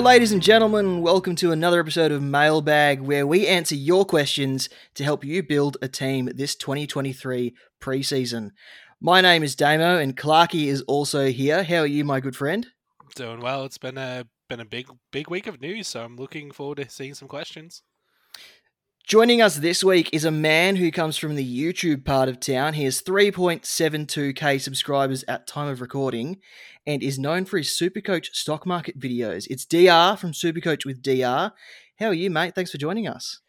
Hello, ladies and gentlemen. Welcome to another episode of Mailbag, where we answer your questions to help you build a team this 2023 preseason. My name is Damo, and Clarky is also here. How are you, my good friend? Doing well. It's been a been a big big week of news, so I'm looking forward to seeing some questions. Joining us this week is a man who comes from the YouTube part of town. He has 3.72k subscribers at time of recording and is known for his Supercoach stock market videos. It's DR from Supercoach with DR. How are you, mate? Thanks for joining us.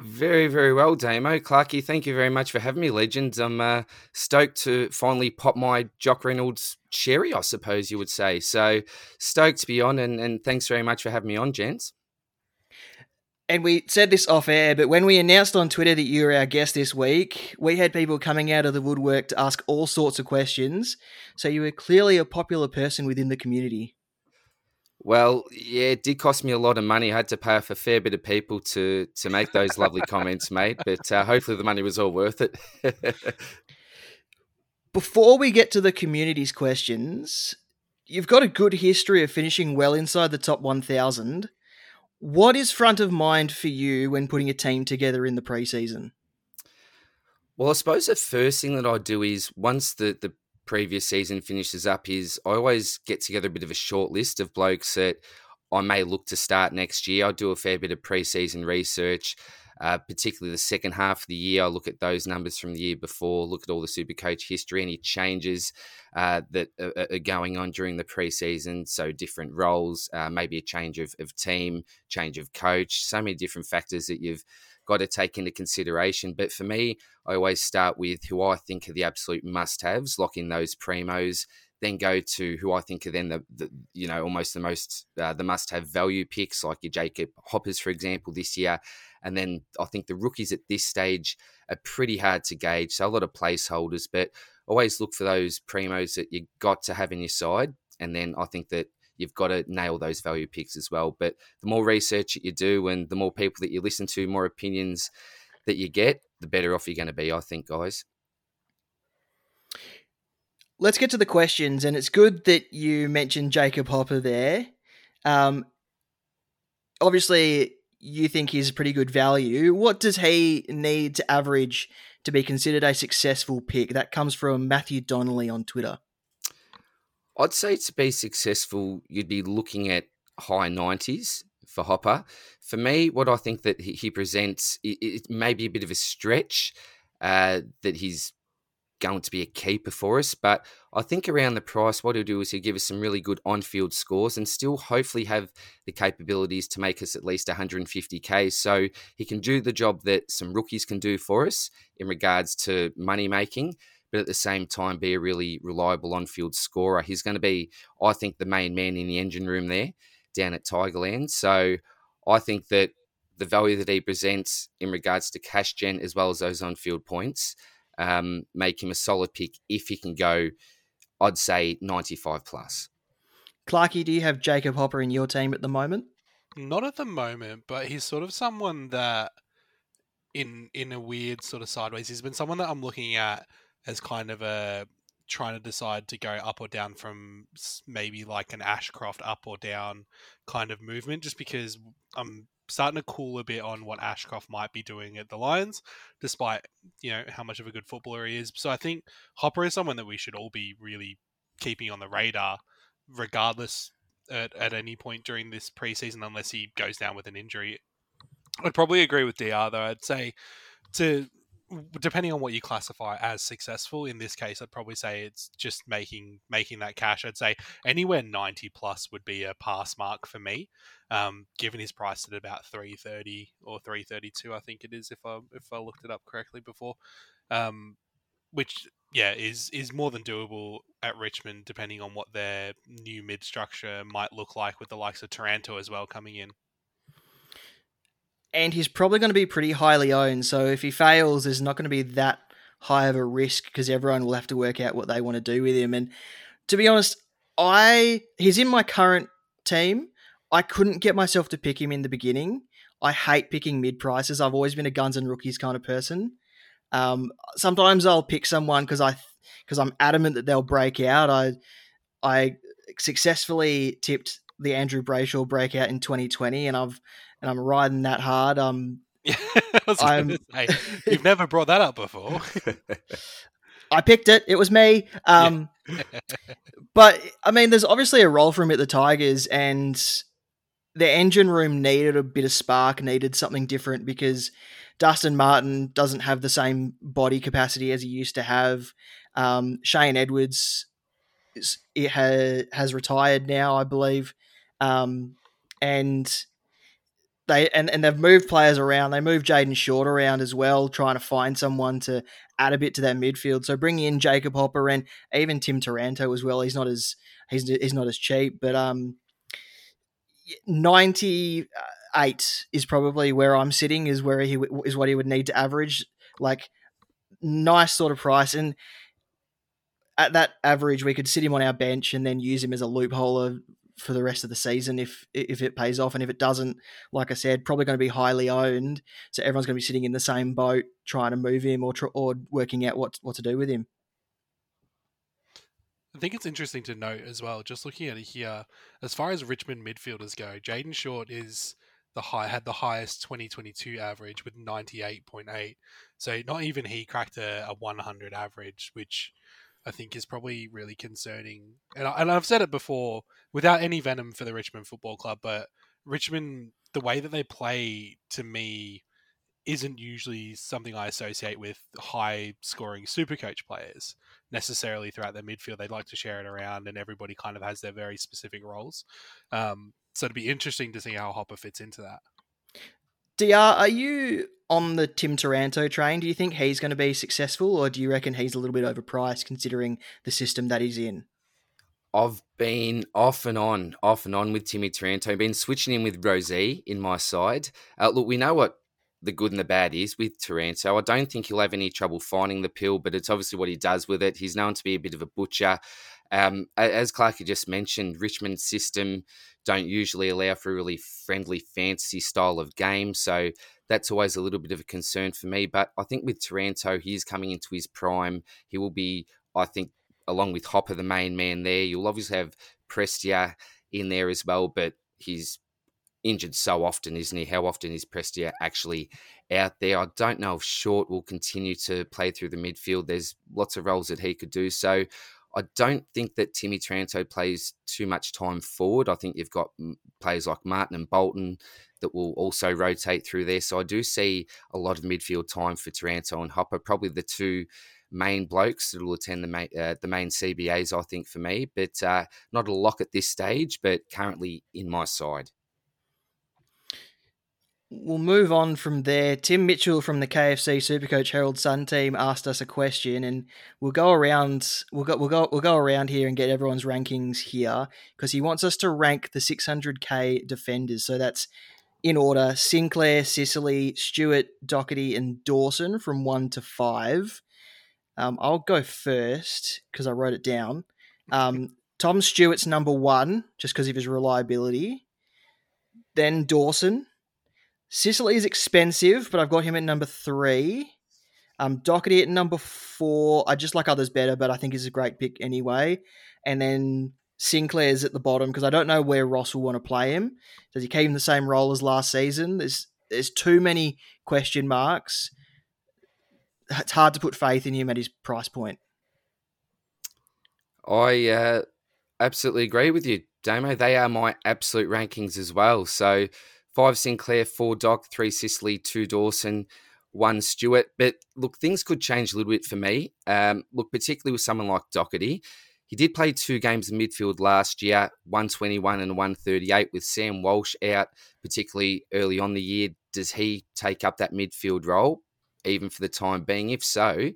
Very, very well, Damo. Clarky, thank you very much for having me, legends. I'm uh, stoked to finally pop my Jock Reynolds cherry, I suppose you would say. So stoked to be on, and, and thanks very much for having me on, gents and we said this off air, but when we announced on Twitter that you were our guest this week, we had people coming out of the woodwork to ask all sorts of questions. So you were clearly a popular person within the community. Well, yeah, it did cost me a lot of money. I had to pay off a fair bit of people to to make those lovely comments, mate. But uh, hopefully, the money was all worth it. Before we get to the community's questions, you've got a good history of finishing well inside the top 1,000. What is front of mind for you when putting a team together in the preseason? Well, I suppose the first thing that I do is once the, the previous season finishes up, is I always get together a bit of a short list of blokes that I may look to start next year. I do a fair bit of preseason research uh, particularly the second half of the year. I look at those numbers from the year before, look at all the super coach history, any changes uh, that are, are, going on during the preseason. So, different roles, uh, maybe a change of, of team, change of coach, so many different factors that you've got to take into consideration. But for me, I always start with who I think are the absolute must haves, lock in those primos, then go to who I think are then the, the you know almost the most uh, the must have value picks like your Jacob Hoppers for example this year, and then I think the rookies at this stage are pretty hard to gauge. So a lot of placeholders, but always look for those primos that you got to have in your side. And then I think that you've got to nail those value picks as well. But the more research that you do and the more people that you listen to, more opinions that you get, the better off you're going to be, I think, guys. Let's get to the questions. And it's good that you mentioned Jacob Hopper there. Um, obviously, you think he's a pretty good value. What does he need to average to be considered a successful pick? That comes from Matthew Donnelly on Twitter. I'd say to be successful, you'd be looking at high 90s for Hopper. For me, what I think that he presents, it, may be a bit of a stretch uh, that he's going to be a keeper for us. But I think around the price, what he'll do is he'll give us some really good on field scores and still hopefully have the capabilities to make us at least 150k. So he can do the job that some rookies can do for us in regards to money making. But at the same time, be a really reliable on field scorer. He's going to be, I think, the main man in the engine room there down at Tigerland. So I think that the value that he presents in regards to cash gen as well as those on field points um, make him a solid pick if he can go, I'd say 95 plus. Clarky, do you have Jacob Hopper in your team at the moment? Not at the moment, but he's sort of someone that, in in a weird sort of sideways, he's been someone that I'm looking at as kind of a trying to decide to go up or down from maybe like an Ashcroft up or down kind of movement, just because I'm starting to cool a bit on what Ashcroft might be doing at the Lions, despite you know how much of a good footballer he is. So I think Hopper is someone that we should all be really keeping on the radar, regardless at, at any point during this preseason, unless he goes down with an injury. I'd probably agree with Dr. Though I'd say to depending on what you classify as successful in this case i'd probably say it's just making making that cash. I'd say anywhere 90 plus would be a pass mark for me um, given his price at about 330 or 332 i think it is if i if i looked it up correctly before um, which yeah is is more than doable at richmond depending on what their new mid structure might look like with the likes of taranto as well coming in and he's probably going to be pretty highly owned. So if he fails, there's not going to be that high of a risk because everyone will have to work out what they want to do with him. And to be honest, I he's in my current team. I couldn't get myself to pick him in the beginning. I hate picking mid prices. I've always been a guns and rookies kind of person. Um, sometimes I'll pick someone because I because I'm adamant that they'll break out. I I successfully tipped the Andrew Brayshaw breakout in 2020, and I've and I'm riding that hard. Um, Yeah, I you've never brought that up before. I picked it. It was me. Um, but I mean, there's obviously a role for him at the Tigers, and the engine room needed a bit of spark, needed something different because Dustin Martin doesn't have the same body capacity as he used to have. Um, Shane Edwards is, it ha, has retired now, I believe, um, and they and, and they've moved players around. They moved Jayden Short around as well, trying to find someone to add a bit to that midfield. So bringing in Jacob Hopper and even Tim Taranto as well. He's not as he's he's not as cheap, but um, ninety eight is probably where I'm sitting. Is where he is what he would need to average. Like nice sort of price and. At that average, we could sit him on our bench and then use him as a loophole for the rest of the season if if it pays off, and if it doesn't, like I said, probably going to be highly owned. So everyone's going to be sitting in the same boat trying to move him or or working out what what to do with him. I think it's interesting to note as well, just looking at it here, as far as Richmond midfielders go, Jayden Short is the high had the highest 2022 average with 98.8. So not even he cracked a, a 100 average, which I think is probably really concerning. And, I, and I've said it before, without any venom for the Richmond Football Club, but Richmond, the way that they play to me isn't usually something I associate with high scoring super coach players necessarily throughout their midfield. They like to share it around and everybody kind of has their very specific roles. Um, so it'd be interesting to see how Hopper fits into that. Dr, are you on the Tim Taranto train? Do you think he's going to be successful, or do you reckon he's a little bit overpriced considering the system that he's in? I've been off and on, off and on with Timmy Taranto. Been switching in with Rosie in my side. Uh, look, we know what the good and the bad is with Taranto. I don't think he'll have any trouble finding the pill, but it's obviously what he does with it. He's known to be a bit of a butcher. Um, as Clarky just mentioned, Richmond's system don't usually allow for a really friendly, fancy style of game. So that's always a little bit of a concern for me. But I think with Taranto, is coming into his prime. He will be, I think, along with Hopper, the main man there. You'll obviously have Prestia in there as well, but he's injured so often, isn't he? How often is Prestia actually out there? I don't know if Short will continue to play through the midfield. There's lots of roles that he could do. So I don't think that Timmy Taranto plays too much time forward. I think you've got players like Martin and Bolton that will also rotate through there. So I do see a lot of midfield time for Taranto and Hopper, probably the two main blokes that will attend the main, uh, the main CBAs, I think, for me. But uh, not a lock at this stage, but currently in my side. We'll move on from there. Tim Mitchell from the KFC Supercoach Herald Sun team asked us a question, and we'll go around. We'll go. We'll go. We'll go around here and get everyone's rankings here because he wants us to rank the 600k defenders. So that's in order: Sinclair, Sicily, Stewart, Docherty, and Dawson from one to five. Um, I'll go first because I wrote it down. Um, Tom Stewart's number one just because of his reliability. Then Dawson. Sicily is expensive, but I've got him at number three. Um, Docherty at number four. I just like others better, but I think he's a great pick anyway. And then Sinclair's at the bottom because I don't know where Ross will want to play him. Does he keep him the same role as last season? There's there's too many question marks. It's hard to put faith in him at his price point. I uh, absolutely agree with you, Damo. They are my absolute rankings as well. So five Sinclair, four Doc, three Sicily, two Dawson, one Stewart. But look, things could change a little bit for me. Um, look, particularly with someone like Docherty. He did play two games in midfield last year, 121 and 138 with Sam Walsh out, particularly early on the year. Does he take up that midfield role, even for the time being? If so,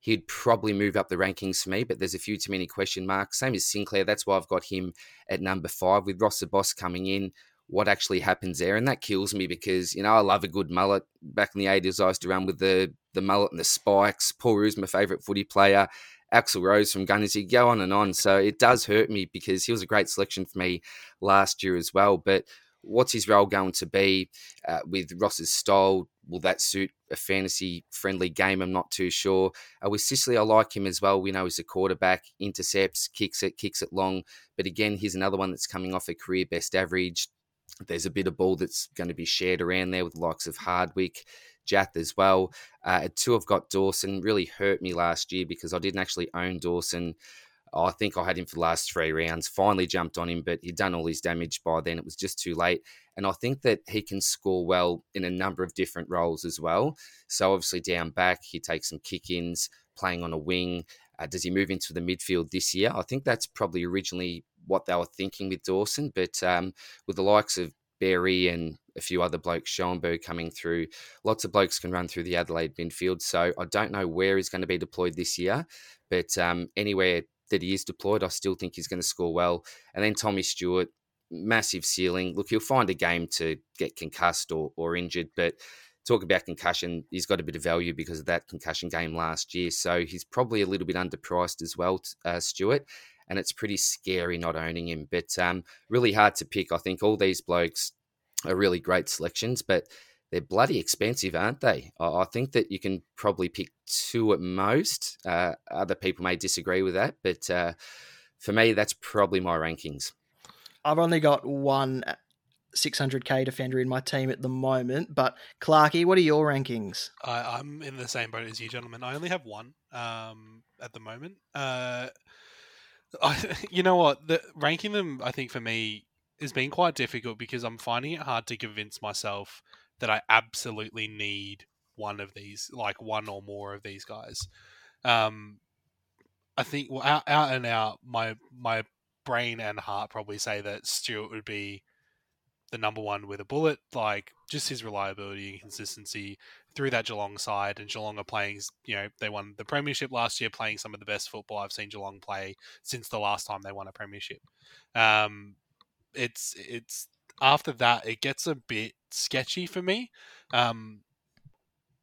he'd probably move up the rankings for me, but there's a few too many question marks. Same as Sinclair. That's why I've got him at number five with Ross Boss coming in what actually happens there. And that kills me because, you know, I love a good mullet. Back in the 80s, I used to run with the, the mullet and the spikes. Paul Roos, my favourite footy player. Axl Rose from Gunners, you go on and on. So it does hurt me because he was a great selection for me last year as well. But what's his role going to be uh, with Ross's style? Will that suit a fantasy friendly game? I'm not too sure. Uh, with Sicily, I like him as well. We know he's a quarterback, intercepts, kicks it, kicks it long. But again, he's another one that's coming off a career best average. There's a bit of ball that's going to be shared around there with the likes of Hardwick, Jath as well. Uh, two, I've got Dawson. Really hurt me last year because I didn't actually own Dawson. I think I had him for the last three rounds. Finally jumped on him, but he'd done all his damage by then. It was just too late. And I think that he can score well in a number of different roles as well. So obviously down back, he takes some kick ins, playing on a wing. Uh, does he move into the midfield this year? I think that's probably originally what they were thinking with Dawson, but um, with the likes of Berry and a few other blokes, Schoenberg coming through. Lots of blokes can run through the Adelaide midfield. So I don't know where he's going to be deployed this year, but um, anywhere that he is deployed, I still think he's going to score well. And then Tommy Stewart, massive ceiling. Look, he'll find a game to get concussed or, or injured, but talk about concussion, he's got a bit of value because of that concussion game last year. So he's probably a little bit underpriced as well, uh, Stewart and it's pretty scary not owning him. But um, really hard to pick. I think all these blokes are really great selections, but they're bloody expensive, aren't they? I think that you can probably pick two at most. Uh, other people may disagree with that, but uh, for me, that's probably my rankings. I've only got one 600k defender in my team at the moment, but Clarky, what are your rankings? I, am in the same boat as you, gentlemen. I only have one um, at the moment. Uh, I, you know what? The, ranking them, I think for me, has been quite difficult because I'm finding it hard to convince myself that I absolutely need one of these, like one or more of these guys. Um, I think well, out, out and out, my my brain and heart probably say that Stewart would be the number one with a bullet. Like just his reliability and consistency through that Geelong side, and Geelong are playing. You know, they won the premiership last year, playing some of the best football I've seen Geelong play since the last time they won a premiership. Um, it's it's after that it gets a bit sketchy for me. Um,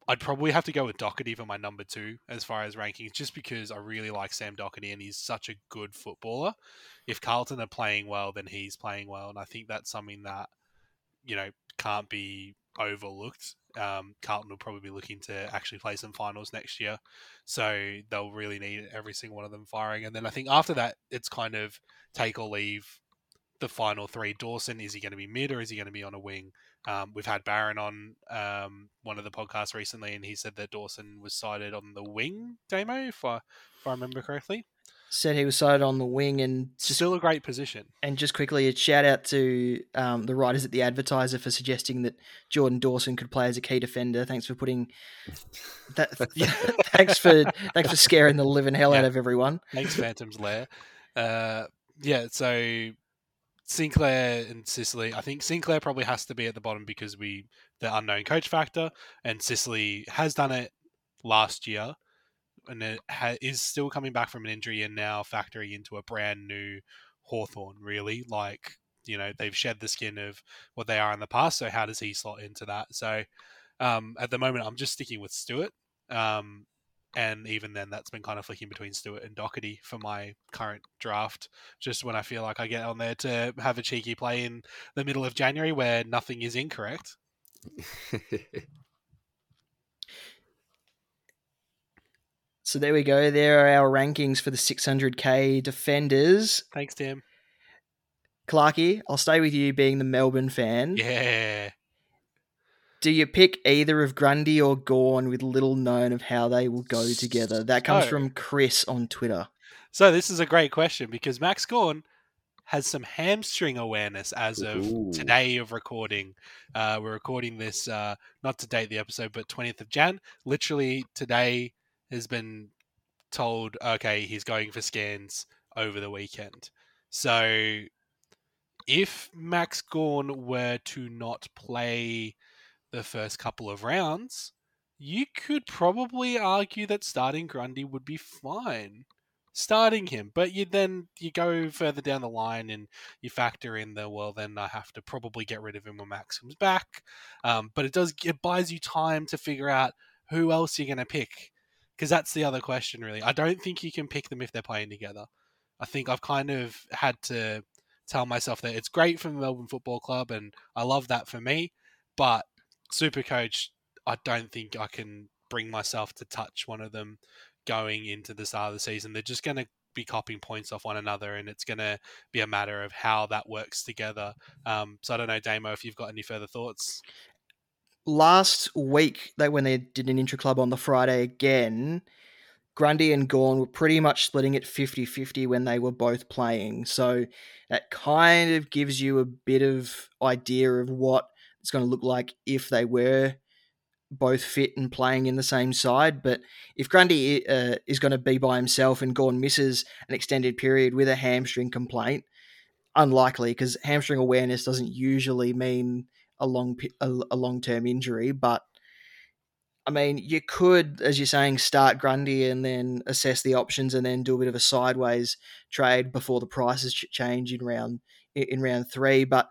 I'd probably have to go with Docherty for my number two as far as rankings, just because I really like Sam Docherty and he's such a good footballer. If Carlton are playing well, then he's playing well, and I think that's something that you know can't be overlooked. Um, Carlton will probably be looking to actually play some finals next year, so they'll really need every single one of them firing. And then I think after that, it's kind of take or leave the final three. Dawson, is he going to be mid or is he going to be on a wing? Um, we've had Barron on um, one of the podcasts recently, and he said that Dawson was sighted on the wing, Damo, if I, if I remember correctly. Said he was sighted on the wing, and just, still a great position. And just quickly, a shout out to um, the writers at the Advertiser for suggesting that Jordan Dawson could play as a key defender. Thanks for putting that. yeah, thanks for thanks for scaring the living hell yeah. out of everyone. Thanks, Phantom's Lair. Uh, yeah, so Sinclair and Sicily. I think Sinclair probably has to be at the bottom because we the unknown coach factor, and Sicily has done it last year, and it ha- is still coming back from an injury and now factoring into a brand new Hawthorn. Really, like you know they've shed the skin of what they are in the past. So how does he slot into that? So um, at the moment, I'm just sticking with Stewart. Um, and even then that's been kind of flicking between Stewart and Docherty for my current draft. Just when I feel like I get on there to have a cheeky play in the middle of January where nothing is incorrect. so there we go. There are our rankings for the 600k defenders. Thanks, Tim. Clarky, I'll stay with you being the Melbourne fan. Yeah. Do you pick either of Grundy or Gawn with little known of how they will go together? That comes so, from Chris on Twitter. So this is a great question because Max Gawn has some hamstring awareness as of Ooh. today of recording. Uh, we're recording this uh, not to date the episode, but 20th of Jan. Literally today has been told, okay, he's going for scans over the weekend. So if Max Gawn were to not play the first couple of rounds, you could probably argue that starting Grundy would be fine. Starting him, but you then you go further down the line and you factor in the well. Then I have to probably get rid of him when Max comes back. Um, but it does it buys you time to figure out who else you're going to pick because that's the other question really. I don't think you can pick them if they're playing together. I think I've kind of had to tell myself that it's great for the Melbourne Football Club, and I love that for me. But Super Coach, I don't think I can bring myself to touch one of them going into the start of the season. They're just going to be copying points off one another, and it's going to be a matter of how that works together. Um, so I don't know, Damo, if you've got any further thoughts. Last week, they when they did an intra club on the Friday again, Grundy and Gawn were pretty much splitting it 50 50 when they were both playing. So that kind of gives you a bit of idea of what it's going to look like if they were both fit and playing in the same side. But if Grundy uh, is going to be by himself and Gawn misses an extended period with a hamstring complaint, unlikely because hamstring awareness doesn't usually mean a long a, long term injury. But I mean, you could, as you're saying, start Grundy and then assess the options and then do a bit of a sideways trade before the prices change in round in round three. But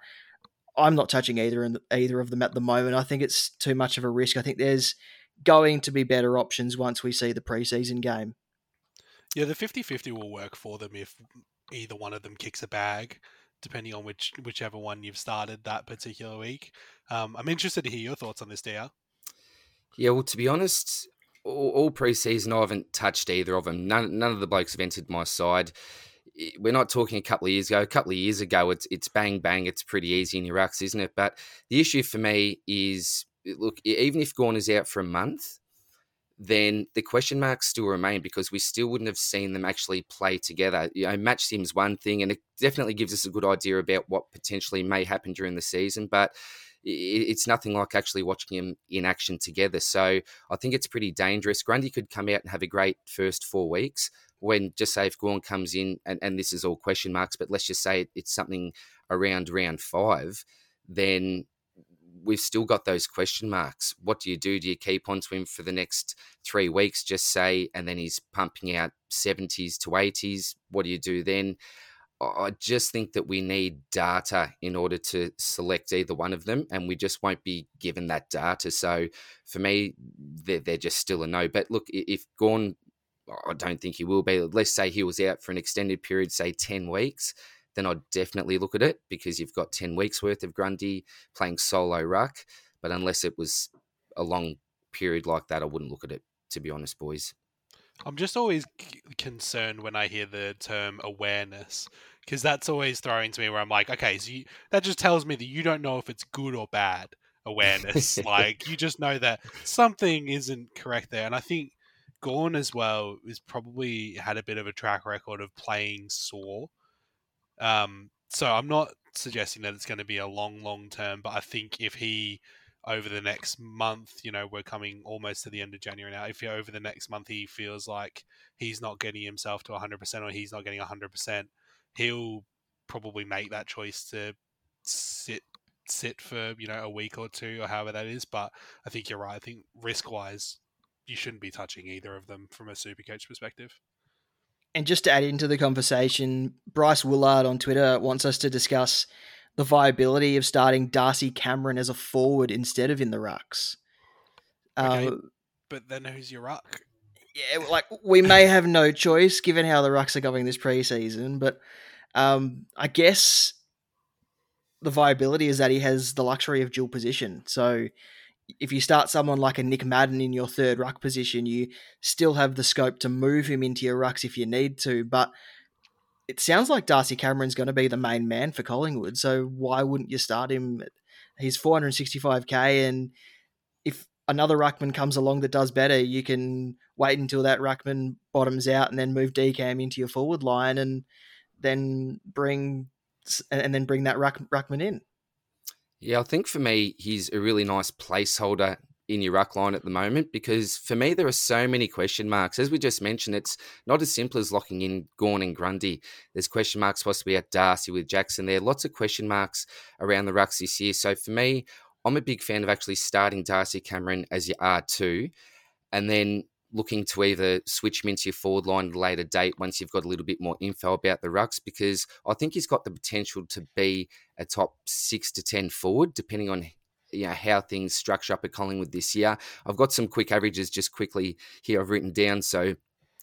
I'm not touching either either of them at the moment. I think it's too much of a risk. I think there's going to be better options once we see the preseason game. Yeah, the 50-50 will work for them if either one of them kicks a bag, depending on which whichever one you've started that particular week. Um, I'm interested to hear your thoughts on this, DR. Yeah, well, to be honest, all, all preseason I haven't touched either of them. None, none of the blokes have entered my side we're not talking a couple of years ago. A couple of years ago, it's it's bang bang. It's pretty easy in your rucks, isn't it? But the issue for me is, look, even if Gawn is out for a month, then the question marks still remain because we still wouldn't have seen them actually play together. You know, match sim's one thing, and it definitely gives us a good idea about what potentially may happen during the season, but it's nothing like actually watching him in action together. So I think it's pretty dangerous. Grundy could come out and have a great first four weeks, when just say if Gawn comes in, and, and this is all question marks, but let's just say it's something around round five, then we've still got those question marks. What do you do? Do you keep on to him for the next three weeks, just say, and then he's pumping out 70s to 80s? What do you do then? I just think that we need data in order to select either one of them, and we just won't be given that data. So for me, they're, they're just still a no. But look, if Gawn I don't think he will be. Let's say he was out for an extended period, say 10 weeks, then I'd definitely look at it because you've got 10 weeks worth of Grundy playing solo ruck. But unless it was a long period like that, I wouldn't look at it, to be honest, boys. I'm just always concerned when I hear the term awareness because that's always throwing to me where I'm like, okay, so you, that just tells me that you don't know if it's good or bad awareness. like you just know that something isn't correct there. And I think Gawn as well is probably had a bit of a track record of playing sore. Um, so I'm not suggesting that it's going to be a long, long term, but I think if he over the next month, you know, we're coming almost to the end of January now. If he, over the next month he feels like he's not getting himself to 100% or he's not getting 100%, he'll probably make that choice to sit sit for you know a week or two or however that is. But I think you're right. I think risk wise, you shouldn't be touching either of them from a super coach perspective. And just to add into the conversation, Bryce Willard on Twitter wants us to discuss the viability of starting Darcy Cameron as a forward instead of in the rucks. Okay, um, but then who's your ruck? Yeah, like we may have no choice given how the rucks are going this preseason, but um, I guess the viability is that he has the luxury of dual position. So if you start someone like a Nick Madden in your third ruck position, you still have the scope to move him into your rucks if you need to. But it sounds like Darcy Cameron's going to be the main man for Collingwood. So why wouldn't you start him? He's 465k, and if another ruckman comes along that does better, you can wait until that ruckman bottoms out and then move DCAM into your forward line, and then bring and then bring that ruck, ruckman in. Yeah, I think for me, he's a really nice placeholder in your ruck line at the moment because for me, there are so many question marks. As we just mentioned, it's not as simple as locking in Gawn and Grundy. There's question marks possibly at Darcy with Jackson there. Lots of question marks around the rucks this year. So for me, I'm a big fan of actually starting Darcy Cameron as your R2 and then looking to either switch him into your forward line at a later date once you've got a little bit more info about the rucks because I think he's got the potential to be a top six to ten forward, depending on you know how things structure up at Collingwood this year. I've got some quick averages just quickly here I've written down. So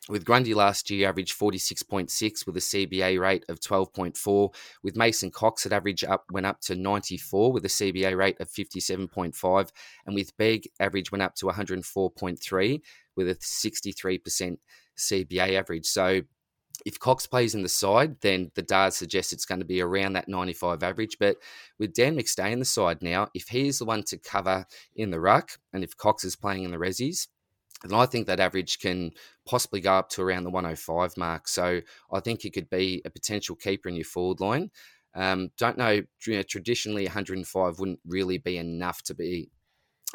with Grundy last year, averaged 46.6 with a CBA rate of 12.4. With Mason Cox, it average up went up to 94 with a CBA rate of 57.5. And with Begg, average went up to 104.3 with a 63% CBA average. So if Cox plays in the side, then the data suggests it's going to be around that 95 average. But with Dan McStay in the side now, if he is the one to cover in the ruck, and if Cox is playing in the resis, and I think that average can possibly go up to around the 105 mark. So I think he could be a potential keeper in your forward line. Um, don't know, you know, traditionally 105 wouldn't really be enough to be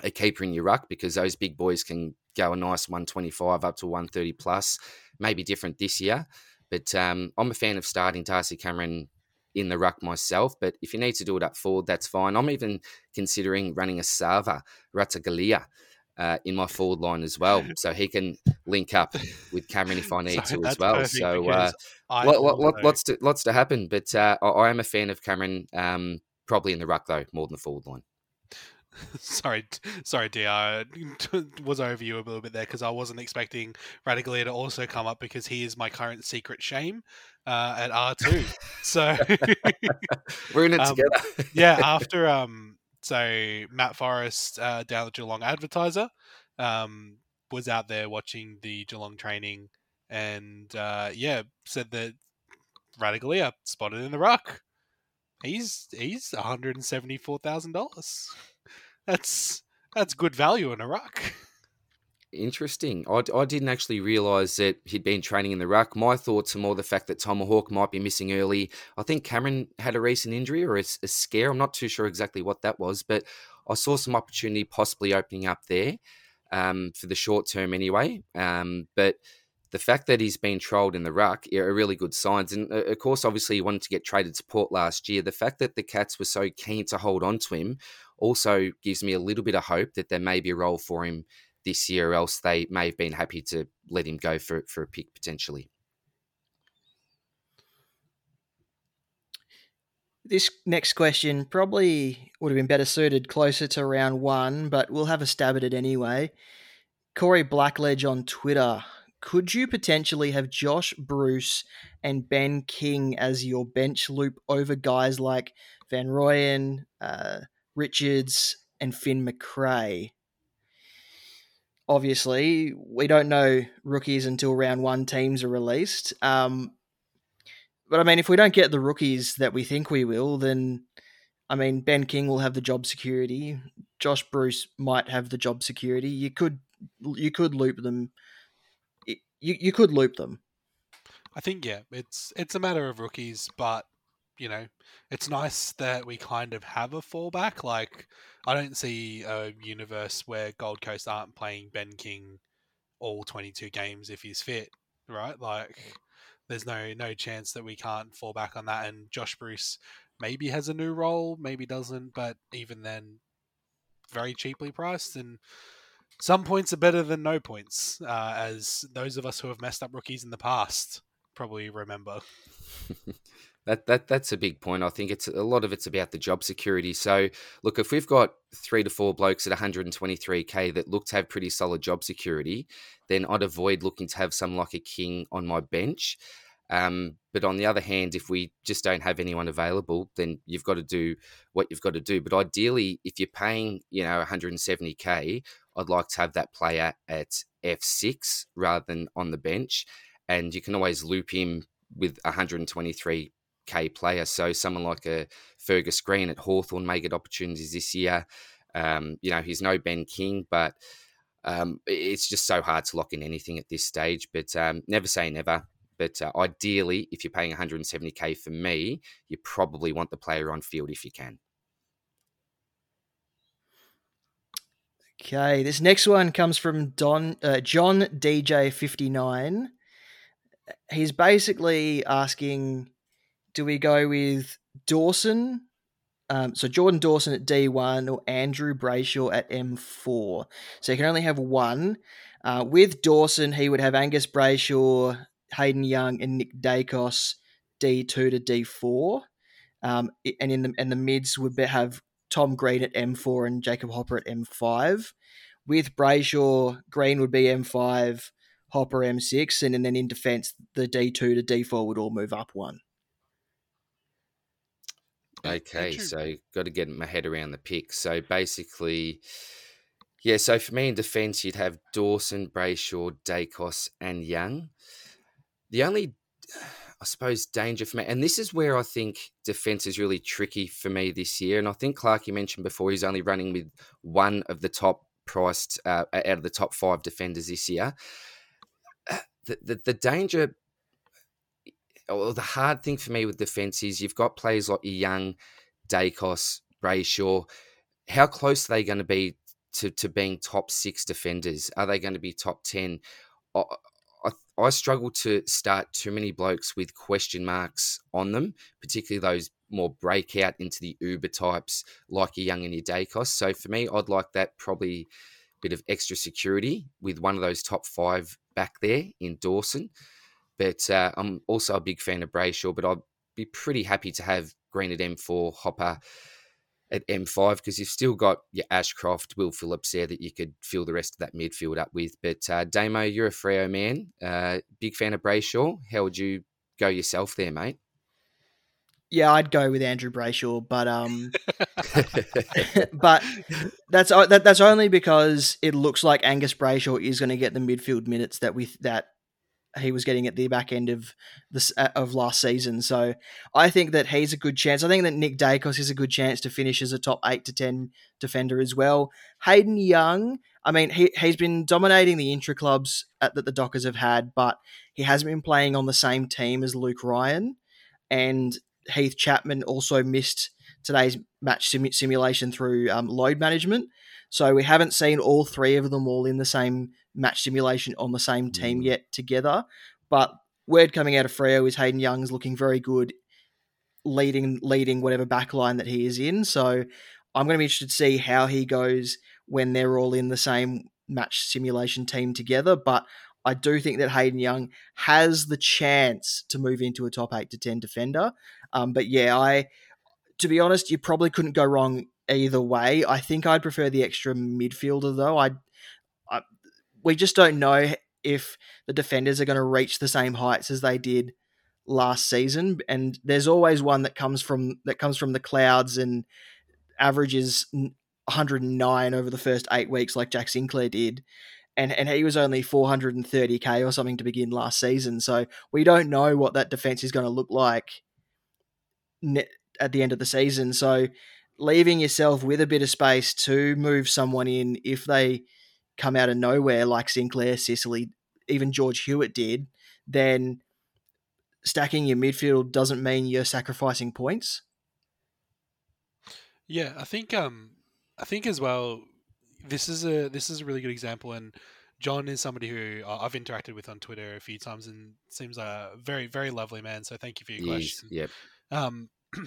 a keeper in your ruck because those big boys can go a nice 125 up to 130 plus. Maybe different this year, but um, I'm a fan of starting Darcy Cameron in the ruck myself. But if you need to do it up forward, that's fine. I'm even considering running a Sava Ratugolea uh, in my forward line as well, so he can link up with Cameron if I need to as well. So uh, lot, lot, lot, lots to lots to happen, but uh, I, I, am a fan of Cameron. Um, probably in the ruck though, more than the forward line. sorry, sorry, Dr. was over you a little bit there because I wasn't expecting Ratugolea to also come up because he is my current secret shame uh, at R two. so we're in it um, together. yeah, after um so Matt Forrest uh, down at Geelong Advertiser um, was out there watching the Geelong training, and uh, yeah, said that Ratugolea spotted in the ruck. He's he's one hundred and seventy four thousand dollars. That's that's good value in a ruck. Interesting. I, I didn't actually realise that he'd been training in the ruck. My thoughts are more the fact that Tomahawk might be missing early. I think Cameron had a recent injury or a, a scare. I'm not too sure exactly what that was, but I saw some opportunity possibly opening up there um, for the short term anyway. Um, but the fact that he's been trolled in the ruck are really good signs. And uh, of course, obviously, he wanted to get traded to Port last year. The fact that the Cats were so keen to hold on to him also gives me a little bit of hope that there may be a role for him this year, or else they may have been happy to let him go for for a pick potentially. This next question probably would have been better suited closer to round one, but we'll have a stab at it anyway. Corey Blackledge on Twitter. Could you potentially have Josh Bruce and Ben King as your bench loop over guys like Van Rooyen, uh, Richards, and Finn Macrae? Obviously, we don't know rookies until round one teams are released. Um, but I mean, if we don't get the rookies that we think we will, then I mean, Ben King will have the job security. Josh Bruce might have the job security. You could you could loop them. You you could loop them. I think yeah, it's it's a matter of rookies, but you know, it's nice that we kind of have a fallback. Like I don't see a universe where Gold Coast aren't playing Ben King all 22 games if he's fit, right? Like, there's no no chance that we can't fall back on that. And Josh Bruce maybe has a new role, maybe doesn't, but even then, very cheaply priced and. Some points are better than no points, uh, as those of us who have messed up rookies in the past probably remember. That, that that's a big point. I think it's a lot of it's about the job security. So look, if we've got three to four blokes at 123k that look to have pretty solid job security, then I'd avoid looking to have some like a king on my bench. Um, but on the other hand, if we just don't have anyone available, then you've got to do what you've got to do. But ideally, if you're paying, you know, 170k, I'd like to have that player at F6 rather than on the bench, and you can always loop him with 123 K player. So someone like a Fergus Green at Hawthorn may get opportunities this year. Um, you know, he's no Ben King, but um, it's just so hard to lock in anything at this stage. But um, never say never. But uh, ideally, if you're paying 170k for me, you probably want the player on field if you can. Okay, this next one comes from Don uh, John DJ fifty nine. He's basically asking do we go with Dawson? Um, so Jordan Dawson at D1 or Andrew Brayshaw at M4. So you can only have one. Uh, with Dawson, he would have Angus Brayshaw, Hayden Young, and Nick Daicos D2 to D4. Um, and in the and the mids would have Tom Green at M4 and Jacob Hopper at M5. With Brayshaw, Green would be M5, Hopper M6, and, and then in defence, the D2 to D4 would all move up one. Okay, so got to get my head around the pick. So basically, yeah. So for me in defence, you'd have Dawson, Brayshaw, Daicos, and Young. The only, I suppose, danger for me, and this is where I think defence is really tricky for me this year. And I think Clark, you mentioned before, he's only running with one of the top priced uh, out of the top five defenders this year. The, the, the danger Oh, or the hard thing for me with defence is you've got players like Young, Daicos, Brayshaw. How close are they going to be to, to being top six defenders? Are they going to be top 10? I, I, I struggle to start too many blokes with question marks on them, particularly those more breakout into the Uber types like your Young and your Daicos. So for me, I'd like that probably bit of extra security with one of those top five back there in Dawson. But uh, I'm also a big fan of Brayshaw, but I'd be pretty happy to have Green at M4, Hopper at M5 because you've still got your Ashcroft, Will Phillips there that you could fill the rest of that midfield up with. But uh, Damo, you're a Freo man, uh, big fan of Brayshaw. How would you go yourself there, mate? Yeah, I'd go with Andrew Brayshaw, but um, but that's that, that's only because it looks like Angus Brayshaw is going to get the midfield minutes that we that he was getting at the back end of this uh, of last season. So I think that he's a good chance. I think that Nick Daicos is a good chance to finish as a top eight to ten defender as well. Hayden Young, I mean, he he's been dominating the intra clubs at, that the Dockers have had, but he hasn't been playing on the same team as Luke Ryan, and Heath Chapman also missed today's match sim- simulation through um, load management. So we haven't seen all three of them all in the same match simulation on the same team mm. yet together. But word coming out of Freo is Hayden Young's looking very good, leading leading whatever backline that he is in. So I'm going to be interested to see how he goes when they're all in the same match simulation team together. But I do think that Hayden Young has the chance to move into a top eight to ten defender. Um, but yeah, I to be honest, you probably couldn't go wrong either way. I think I'd prefer the extra midfielder though. I I we just don't know if the defenders are going to reach the same heights as they did last season and there's always one that comes from that comes from the clouds and averages 109 over the first 8 weeks like Jack Sinclair did and and he was only 430k or something to begin last season so we don't know what that defense is going to look like at the end of the season so leaving yourself with a bit of space to move someone in if they come out of nowhere like Sinclair, Sicily, even George Hewett did, then stacking your midfield doesn't mean you're sacrificing points. Yeah, I think um I think as well this is a this is a really good example and John is somebody who I've interacted with on Twitter a few times and seems a very very lovely man so thank you for your question. Yep. Um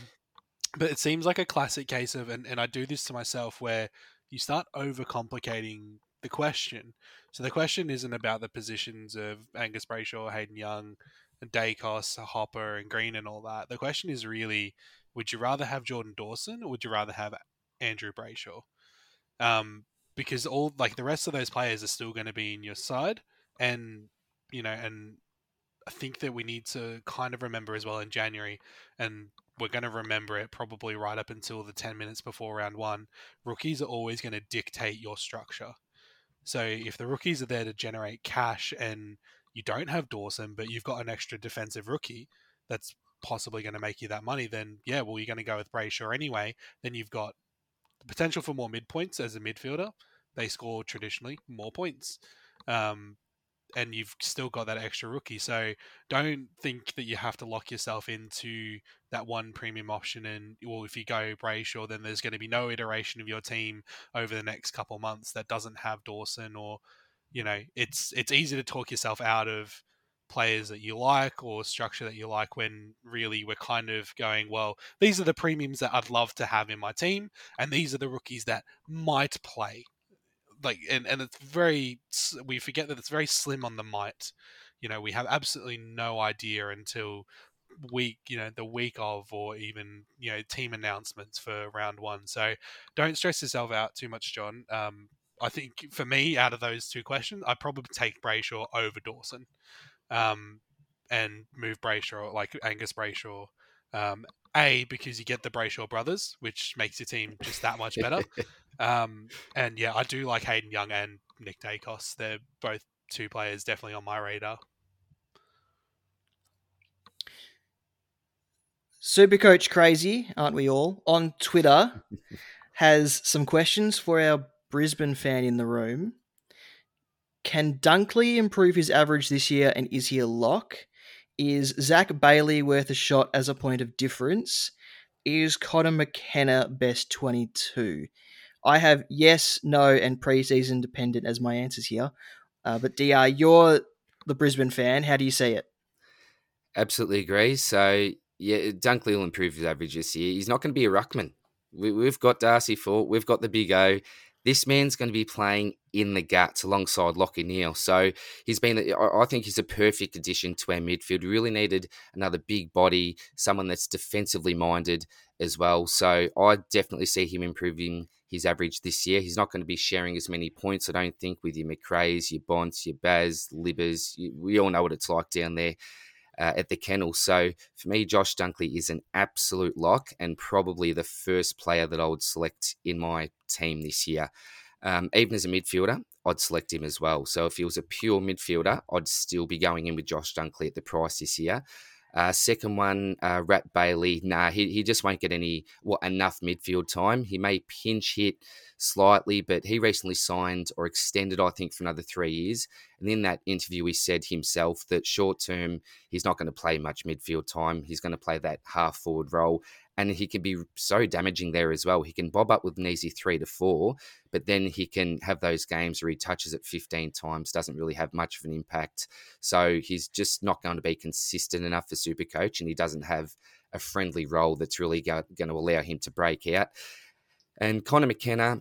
but it seems like a classic case of and, and I do this to myself where you start overcomplicating the question. So the question isn't about the positions of Angus Brayshaw, Hayden Young, and Daicos, Hopper, and Green, and all that. The question is really, would you rather have Jordan Dawson or would you rather have Andrew Brayshaw? Um, because all like the rest of those players are still going to be in your side, and you know, and I think that we need to kind of remember as well in January, and we're going to remember it probably right up until the 10 minutes before round one. Rookies are always going to dictate your structure. So if the rookies are there to generate cash and you don't have Dawson, but you've got an extra defensive rookie that's possibly going to make you that money, then yeah, well, you're going to go with Brayshaw anyway. Then you've got the potential for more mid points as a midfielder. They score traditionally more points. Um, and you've still got that extra rookie. So don't think that you have to lock yourself into that one premium option. And well, if you go Brayshaw, then there's going to be no iteration of your team over the next couple months that doesn't have Dawson. Or you know, it's it's easy to talk yourself out of players that you like or structure that you like when really we're kind of going well these are the premiums that I'd love to have in my team and these are the rookies that might play like and, and it's very we forget that it's very slim on the might you know we have absolutely no idea until week you know the week of or even you know team announcements for round one. So don't stress yourself out too much john. Um I think for me, out of those two questions, I'd probably take Brayshaw over Dawson, um, and move Brayshaw like Angus Brayshaw. Um, a because you get the Brayshaw brothers, which makes your team just that much better. um, and yeah, I do like Hayden Young and Nick Daicos. They're both two players definitely on my radar. Supercoach Crazy, aren't we all? On Twitter has some questions for our Brisbane fan in the room. Can Dunkley improve his average this year and is he a lock? Is Zac Bailey worth a shot as a point of difference? Is Conor McKenna best 22? I have yes, no, and preseason dependent as my answers here. Uh, but DR, you're the Brisbane fan. How do you see it? Absolutely agree. So yeah, Dunkley will improve his average this year. He's not going to be a ruckman. We, have got Darcy Fort, we've got the Big O. This man's going to be playing in the guts alongside Lachie Neale. So he's been, I think he's a perfect addition to our midfield. We really needed another big body, someone that's defensively minded as well. So I definitely see him improving his average this year. He's not going to be sharing as many points, I don't think, with your McRae's, your Bonts, your Baz, Libbers. We all know what it's like down there uh, at the kennel. So for me, Josh Dunkley is an absolute lock and probably the first player that I would select in my team this year. Um, even as a midfielder, I'd select him as well. So if he was a pure midfielder, I'd still be going in with Josh Dunkley at the price this year. Uh, second one, uh, Rat Bailey. Nah, he, he just won't get any well, enough midfield time. He may pinch hit slightly, but he recently signed or extended, I think, for another three years. And in that interview, he said himself that short term, he's not going to play much midfield time. He's going to play that half forward role and he can be so damaging there as well. He can bob up with an easy three to four, but then he can have those games where he touches it 15 times, doesn't really have much of an impact. So he's just not going to be consistent enough for Super Coach, and he doesn't have a friendly role that's really going to allow him to break out. And Conor McKenna,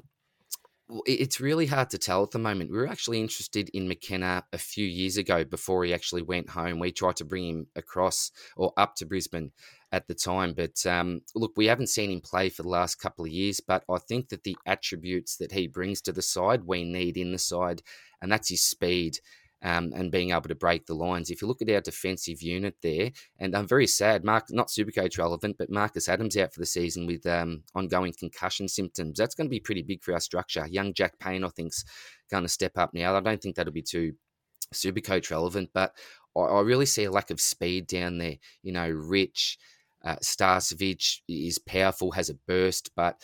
it's really hard to tell at the moment. We were actually interested in McKenna a few years ago before he actually went home. We tried to bring him across or up to Brisbane at the time. But um, look, we haven't seen him play for the last couple of years, but I think that the attributes that he brings to the side, we need in the side, and that's his speed. Um, and being able to break the lines. If you look at our defensive unit there, and I'm very sad, Mark, not Supercoach relevant, but Marcus Adams out for the season with um, ongoing concussion symptoms. That's going to be pretty big for our structure. Young Jack Payne, I think, is going to step up now. I don't think that'll be too Supercoach relevant, but I, I really see a lack of speed down there. You know, Rich, uh, Starcevic is powerful, has a burst, but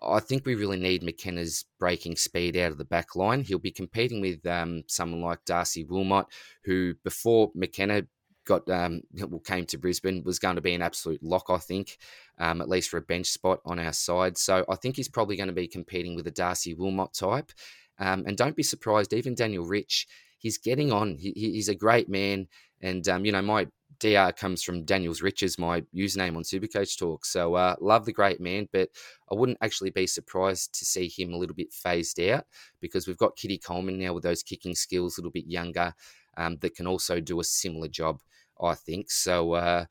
I think we really need McKenna's breaking speed out of the back line. He'll be competing with um, someone like Darcy Wilmot, who before McKenna got um, came to Brisbane was going to be an absolute lock, I think, um, at least for a bench spot on our side. So I think he's probably going to be competing with a Darcy Wilmot type. Um, and don't be surprised, even Daniel Rich, he's getting on. He, he's a great man. And, um, you know, my DR comes from Daniels Riches, my username on Supercoach Talk. So uh, love the great man, but I wouldn't actually be surprised to see him a little bit phased out because we've got Kitty Coleman now with those kicking skills, a little bit younger, um, that can also do a similar job, I think. So uh,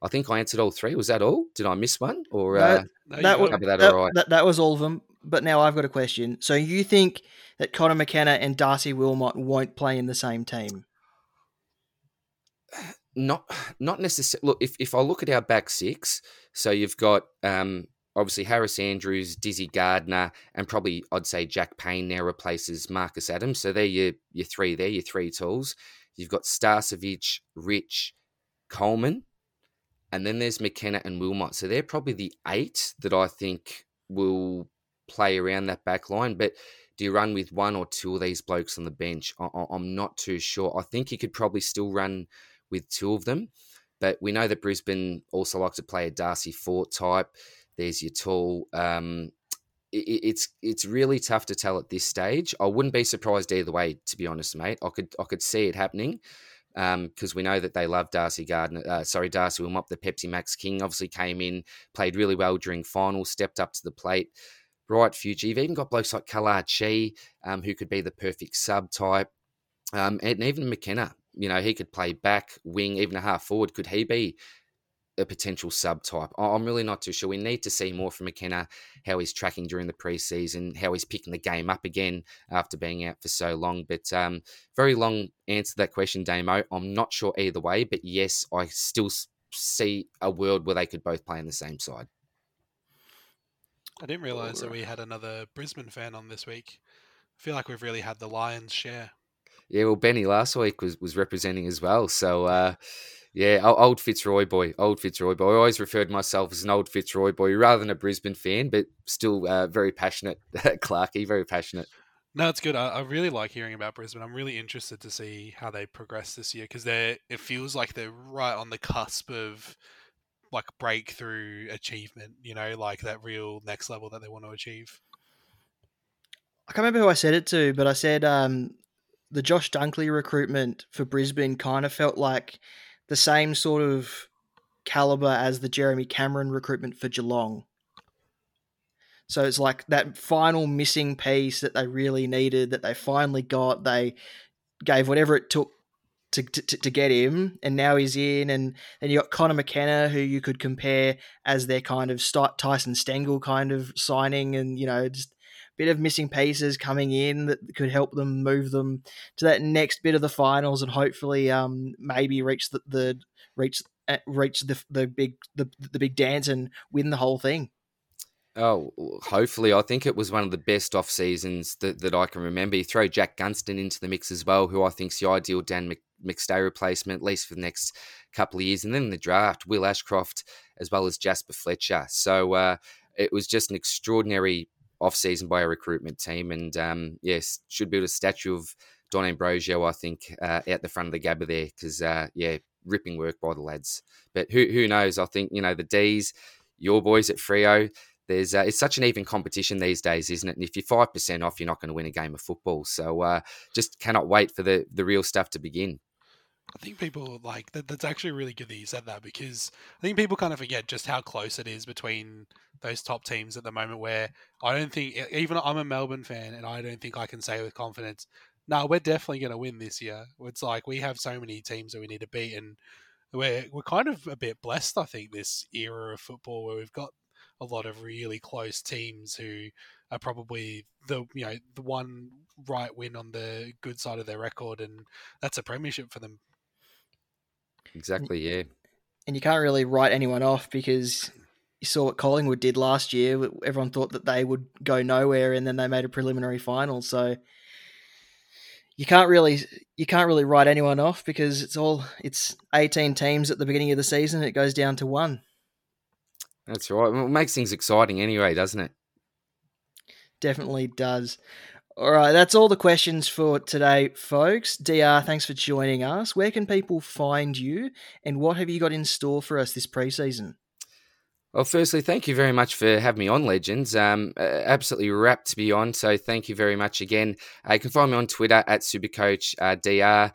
I think I answered all three. Was that all? Did I miss one? Or uh, no, that, was, that, that, right? that, that was all of them. But now I've got a question. So you think that Conor McKenna and Darcy Wilmot won't play in the same team? not not necessarily. Look, if, if I look at our back six, so you've got um, obviously Harris Andrews, Dizzy Gardiner, and probably I'd say Jack Payne now replaces Marcus Adams. So they're your your three there, your three tools. You've got Starcevic, Rich, Coleman, and then there's McKenna and Wilmot. So they're probably the eight that I think will play around that back line. But do you run with one or two of these blokes on the bench? I, am not too sure. I think you could probably still run with two of them. But we know that Brisbane also like to play a Darcy Fort type. There's your tall. Um, it, it's it's really tough to tell at this stage. I wouldn't be surprised either way, to be honest, mate. I could I could see it happening because um, we know that they love Darcy Gardiner. Uh, sorry, Darcy Wilmot, the Pepsi Max King. Obviously came in, played really well during finals, stepped up to the plate. Bright future. You've even got blokes like Khalad Chi, um, who could be the perfect sub type. Um, and even McKenna, you know, he could play back, wing, even a half forward. Could he be a potential subtype. I'm really not too sure. We need to see more from McKenna, how he's tracking during the preseason, how he's picking the game up again after being out for so long. But um, very long answer to that question, Damo. I'm not sure either way, but yes, I still see a world where they could both play in the same side. I didn't realise that we had another Brisbane fan on this week. I feel like we've really had the Lions share. Yeah, well, Benny last week was, was representing as well. So, uh, yeah, old Fitzroy boy, old Fitzroy boy. I always referred to myself as an old Fitzroy boy rather than a Brisbane fan, but still uh, very passionate, Clarky, very passionate. No, it's good. I, I, really like hearing about Brisbane. I'm really interested to see how they progress this year because they're. It feels like they're right on the cusp of like breakthrough achievement. You know, like that real next level that they want to achieve. I can't remember who I said it to, but I said um, the Josh Dunkley recruitment for Brisbane kind of felt like the same sort of caliber as the Jeremy Cameron recruitment for Geelong. So it's like that final missing piece that they really needed that they finally got. They gave whatever it took to, to, to get him, and now he's in. And then you got Conor McKenna, who you could compare as their kind of Tyson Stengle kind of signing, and you know just bit of missing pieces coming in that could help them move them to that next bit of the finals and hopefully um, maybe reach the, the reach uh, reach the the big the, the big dance and win the whole thing. Oh, hopefully. I think it was one of the best off seasons that, that I can remember. You throw Jack Gunston into the mix as well, who I think's the ideal Dan Mc, McStay replacement, at least for the next couple of years. And then in the draft, Will Ashcroft as well as Jasper Fletcher. So uh, it was just an extraordinary off season by a recruitment team. And um, yes, should build a statue of Dom Ambrogio, I think, uh, out the front of the Gabba there because, uh, yeah, ripping work by the lads. But who who knows? I think, you know, the D's, your boys at Frio. there's uh, it's such an even competition these days, isn't it? And if you're five percent off, you're not going to win a game of football. So uh, just cannot wait for the the real stuff to begin. I think people like that. That's actually really good that you said that because I think people kind of forget just how close it is between those top teams at the moment. Where I don't think even I'm a Melbourne fan, and I don't think I can say with confidence, "No, we're definitely going to win this year." It's like we have so many teams that we need to beat, and we're we're kind of a bit blessed. I think this era of football where we've got a lot of really close teams who are probably the you know the one right win on the good side of their record, and that's a premiership for them Exactly, yeah. And you can't really write anyone off because you saw what Collingwood did last year. Everyone thought that they would go nowhere, and then they made a preliminary final. So you can't really you can't really write anyone off because it's all it's eighteen teams at the beginning of the season. It goes down to one. That's right. Well, it makes things exciting anyway, doesn't it? Definitely does. All right, that's all the questions for today, folks. DR, thanks for joining us. Where can people find you, and what have you got in store for us this preseason? Well, firstly, thank you very much for having me on, Legends. Um, absolutely wrapped to be on, so thank you very much again. Uh, you can find me on Twitter at Supercoach uh, DR.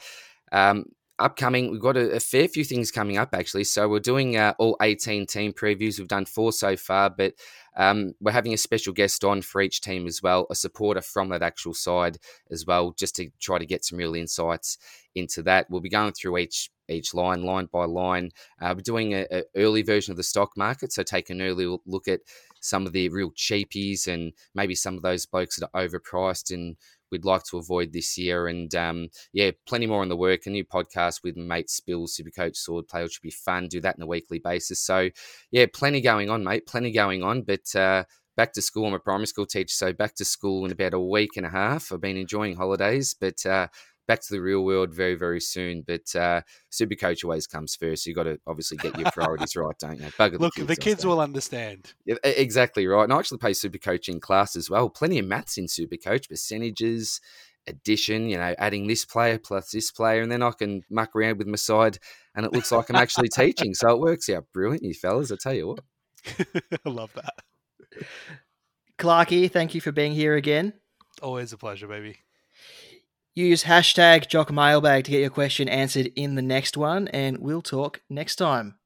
Um, upcoming, we've got a, a, fair few things coming up actually. So we're doing uh, all 18 team previews. We've done four so far, but um, we're having a special guest on for each team as well, a supporter from that actual side as well, just to try to get some real insights into that. We'll be going through each each line, line by line. Uh, we're doing an early version of the stock market, so take an early look at some of the real cheapies and maybe some of those blokes that are overpriced and we'd like to avoid this year. And um, yeah, plenty more on the work. A new podcast with mate Spills, Super Coach Sword Play, which should be fun. Do that on a weekly basis. So yeah, plenty going on, mate. Plenty going on. But uh, back to school. I'm a primary school teacher, so back to school in about a week and a half. I've been enjoying holidays, but uh, back to the real world very, very soon. But uh, Super Coach always comes first. You've got to obviously get your priorities right, don't you? Bugger Look, the kids, the kids will understand. Yeah, exactly right. And I actually play Super Coach in class as well. Plenty of maths in Super Coach, percentages, addition, you know, adding this player plus this player, and then I can muck around with my side, and it looks like I'm actually teaching. So it works out brilliant, you fellas. I tell you what. I love that. Clarky, thank you for being here again. Always a pleasure, baby. Use hashtag JockMailbag to get your question answered in the next one, and we'll talk next time.